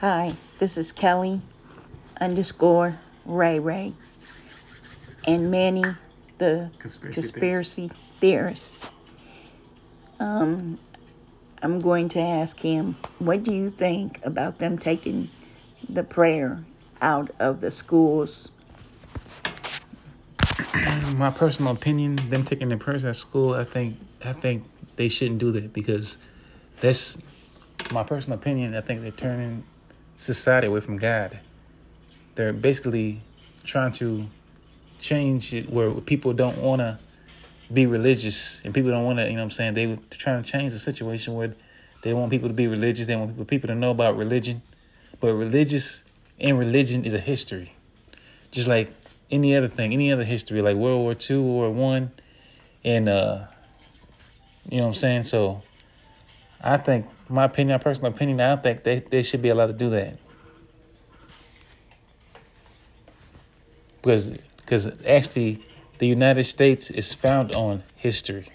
Hi, this is Kelly underscore Ray Ray and Manny, the Conspiracy conspiracy theorist. Um, I'm going to ask him, what do you think about them taking the prayer out of the schools? my personal opinion, them taking the prayers at school, I think I think they shouldn't do that because that's my personal opinion. I think they're turning society away from God. They're basically trying to change it where people don't want to be religious and people don't want to, you know what I'm saying? They were trying to change the situation where they want people to be religious. They want people, people to know about religion. But religious and religion is a history. Just like any other thing, any other history, like World War II, World War One, and uh, you know what I'm saying. So, I think my opinion, my personal opinion, I think they they should be allowed to do that because because actually the United States is found on history.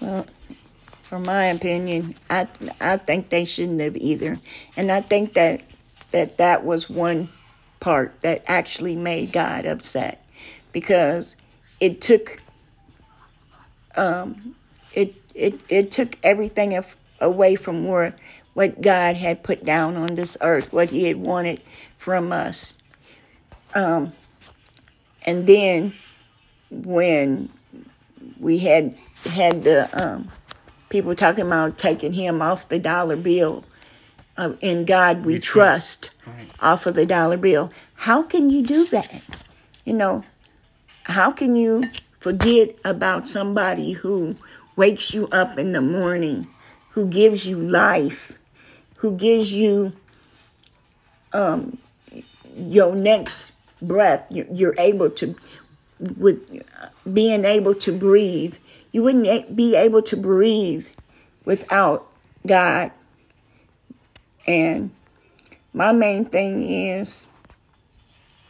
Well, for my opinion, I I think they shouldn't have either, and I think that that that was one part that actually made God upset because it took um it it it took everything af- away from where what God had put down on this earth, what He had wanted from us, um, and then when we had had the um, people talking about taking him off the dollar bill. Uh, in God we, We trust, trust. Right. off of the dollar bill. How can you do that? You know, how can you forget about somebody who wakes you up in the morning, who gives you life, who gives you um, your next breath? You- You're able to, with being able to breathe. You wouldn't be able to breathe without God. And my main thing is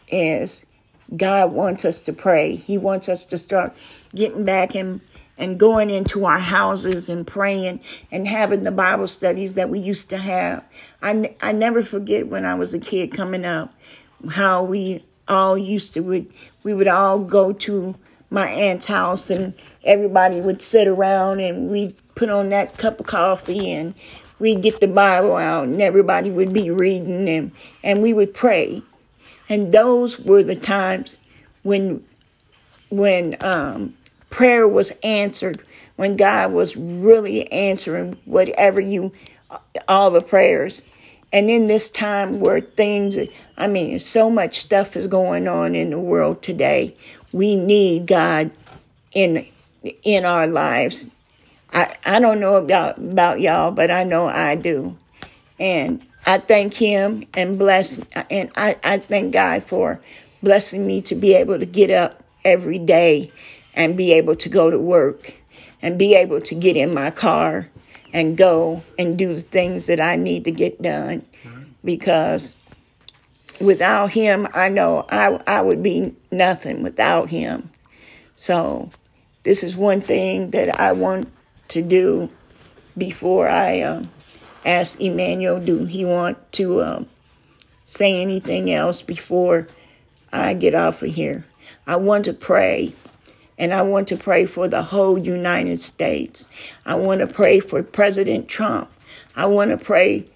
is God wants us to pray. He wants us to start getting back and and going into our houses and praying and having the Bible studies that we used to have. I, I never forget when I was a kid coming up how we all used to would we would all go to my aunt's house and everybody would sit around and we'd put on that cup of coffee and we'd get the Bible out and everybody would be reading and, and we would pray. And those were the times when when um, prayer was answered, when God was really answering whatever you, all the prayers. And in this time where things, I mean, so much stuff is going on in the world today, we need God in in our lives. I, I don't know about about y'all, but I know I do. And I thank him and bless and I, I thank God for blessing me to be able to get up every day and be able to go to work and be able to get in my car and go and do the things that I need to get done because without him I know I I would be nothing without him. So this is one thing that I want to do before I um, ask Emmanuel, do he want to um, say anything else before I get off of here? I want to pray, and I want to pray for the whole United States. I want to pray for President Trump. I want to pray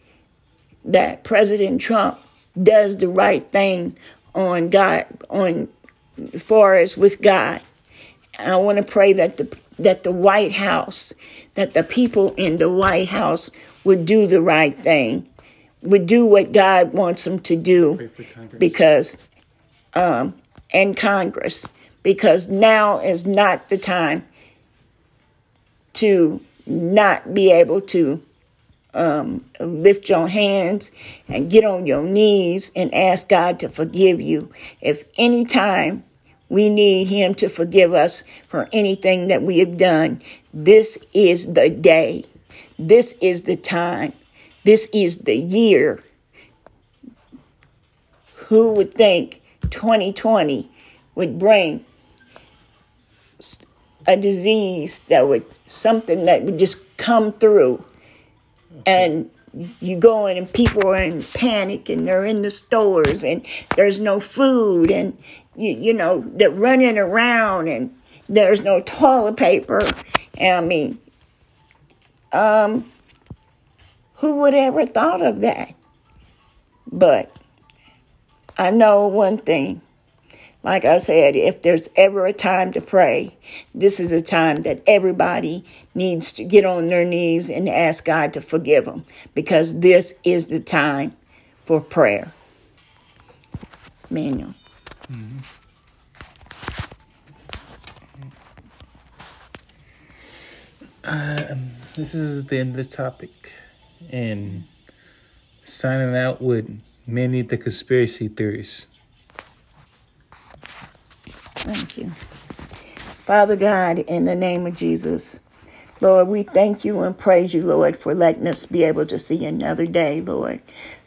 that President Trump does the right thing on God, on far as with God. I want to pray that the that the White House, that the people in the White House would do the right thing, would do what God wants them to do, Pray for Congress. because um, and Congress, because now is not the time to not be able to um, lift your hands and get on your knees and ask God to forgive you. If any time we need Him to forgive us for anything that we have done, this is the day. This is the time. This is the year. Who would think 2020 would bring a disease that would something that would just come through and you go in and people are in panic and they're in the stores and there's no food and you, you know they're running around and there's no toilet paper. And i mean um who would ever thought of that? But i know one thing. Like I said, if there's ever a time to pray, this is a time that everybody needs to get on their knees and ask God to forgive them because this is the time for prayer. Manuel. Mm-hmm. Uh, this is the end of the topic. And signing out with Manny of the conspiracy theories. Thank you. Father God, in the name of Jesus, Lord, we thank you and praise you, Lord, for letting us be able to see another day, Lord.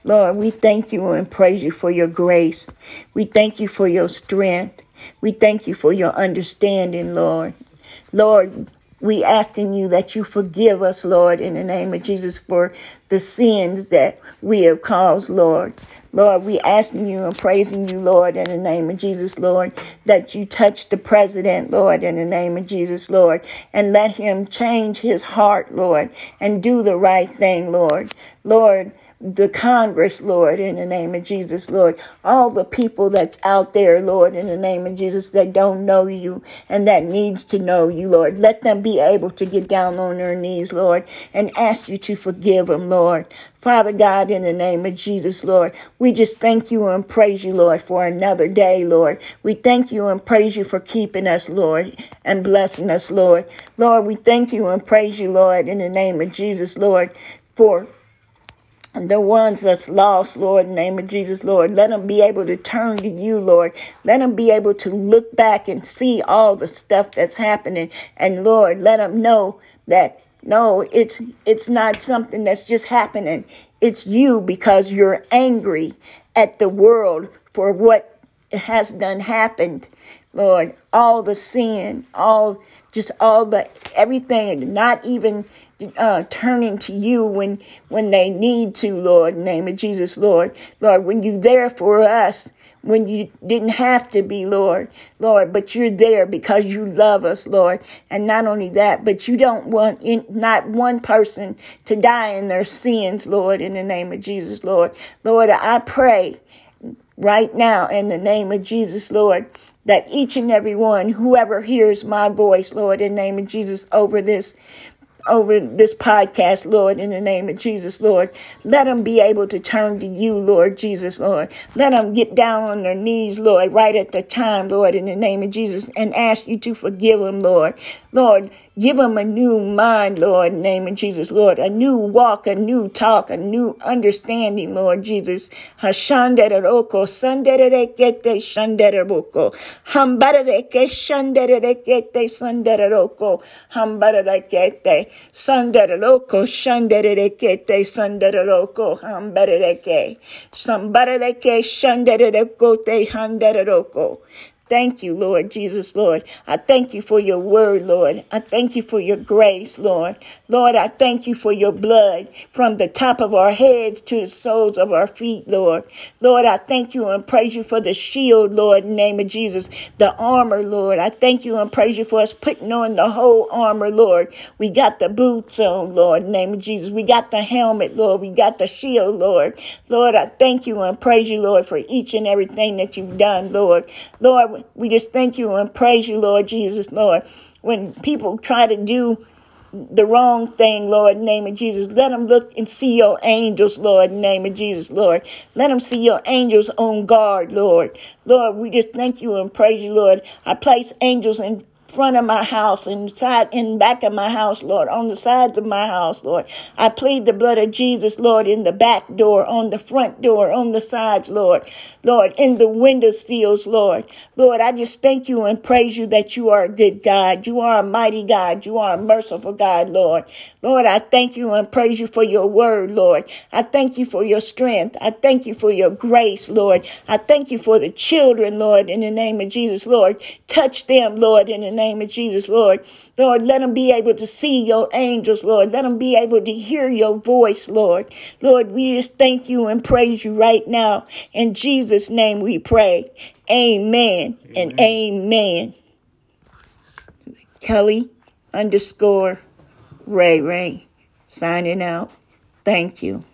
Lord, we thank you and praise you for your grace. We thank you for your strength. We thank you for your understanding, Lord. Lord, we asking you that you forgive us, Lord, in the name of Jesus for the sins that we have caused, Lord. Lord, we asking you and praising you, Lord, in the name of Jesus, Lord, that you touch the president, Lord, in the name of Jesus, Lord, and let him change his heart, Lord, and do the right thing, Lord. Lord, the Congress, Lord, in the name of Jesus, Lord. All the people that's out there, Lord, in the name of Jesus, that don't know you and that needs to know you, Lord. Let them be able to get down on their knees, Lord, and ask you to forgive them, Lord. Father God, in the name of Jesus, Lord, we just thank you and praise you, Lord, for another day, Lord. We thank you and praise you for keeping us, Lord, and blessing us, Lord. Lord, we thank you and praise you, Lord, in the name of Jesus, Lord, for the ones that's lost, Lord, in the name of Jesus, Lord. Let them be able to turn to you, Lord. Let them be able to look back and see all the stuff that's happening. And Lord, let them know that no, it's it's not something that's just happening. It's you because you're angry at the world for what has done happened. Lord, all the sin, all just all the everything, not even uh, turning to you when when they need to, Lord, in the name of Jesus, Lord. Lord, when you're there for us, when you didn't have to be, Lord, Lord, but you're there because you love us, Lord. And not only that, but you don't want in, not one person to die in their sins, Lord, in the name of Jesus, Lord. Lord, I pray right now in the name of Jesus, Lord, that each and every one, whoever hears my voice, Lord, in the name of Jesus, over this over this podcast, Lord, in the name of Jesus, Lord. Let them be able to turn to you, Lord Jesus, Lord. Let them get down on their knees, Lord, right at the time, Lord, in the name of Jesus, and ask you to forgive them, Lord. Lord, Give them a new mind, Lord, name of Jesus, Lord. A new walk, a new talk, a new understanding, Lord Jesus. Hashanderoko, sanderekete, shandereboko. Hambareke, shanderekete, sanderoko. Hambarekete, sanderoko, shanderekete, sanderoko. Hambareke. Sambareke, shanderekote, handeroko. Thank you, Lord Jesus, Lord. I thank you for your word, Lord. I thank you for your grace, Lord. Lord, I thank you for your blood from the top of our heads to the soles of our feet, Lord. Lord, I thank you and praise you for the shield, Lord, in the name of Jesus. The armor, Lord. I thank you and praise you for us putting on the whole armor, Lord. We got the boots on, Lord, in the name of Jesus. We got the helmet, Lord. We got the shield, Lord. Lord, I thank you and praise you, Lord, for each and everything that you've done, Lord. Lord, we just thank you and praise you, Lord Jesus, Lord. When people try to do the wrong thing, Lord, name of Jesus. Let them look and see your angels, Lord, name of Jesus, Lord. Let them see your angels on guard, Lord. Lord, we just thank you and praise you, Lord. I place angels in front of my house, inside and back of my house, Lord, on the sides of my house, Lord. I plead the blood of Jesus, Lord, in the back door, on the front door, on the sides, Lord. Lord, in the window seals, Lord. Lord, I just thank you and praise you that you are a good God. You are a mighty God. You are a merciful God, Lord. Lord, I thank you and praise you for your word, Lord. I thank you for your strength. I thank you for your grace, Lord. I thank you for the children, Lord, in the name of Jesus, Lord. Touch them, Lord, in the name of Jesus, Lord. Lord, let them be able to see your angels, Lord. Let them be able to hear your voice, Lord. Lord, we just thank you and praise you right now. In Jesus' name we pray. Amen, amen. and amen. Kelly underscore Ray Ray signing out. Thank you.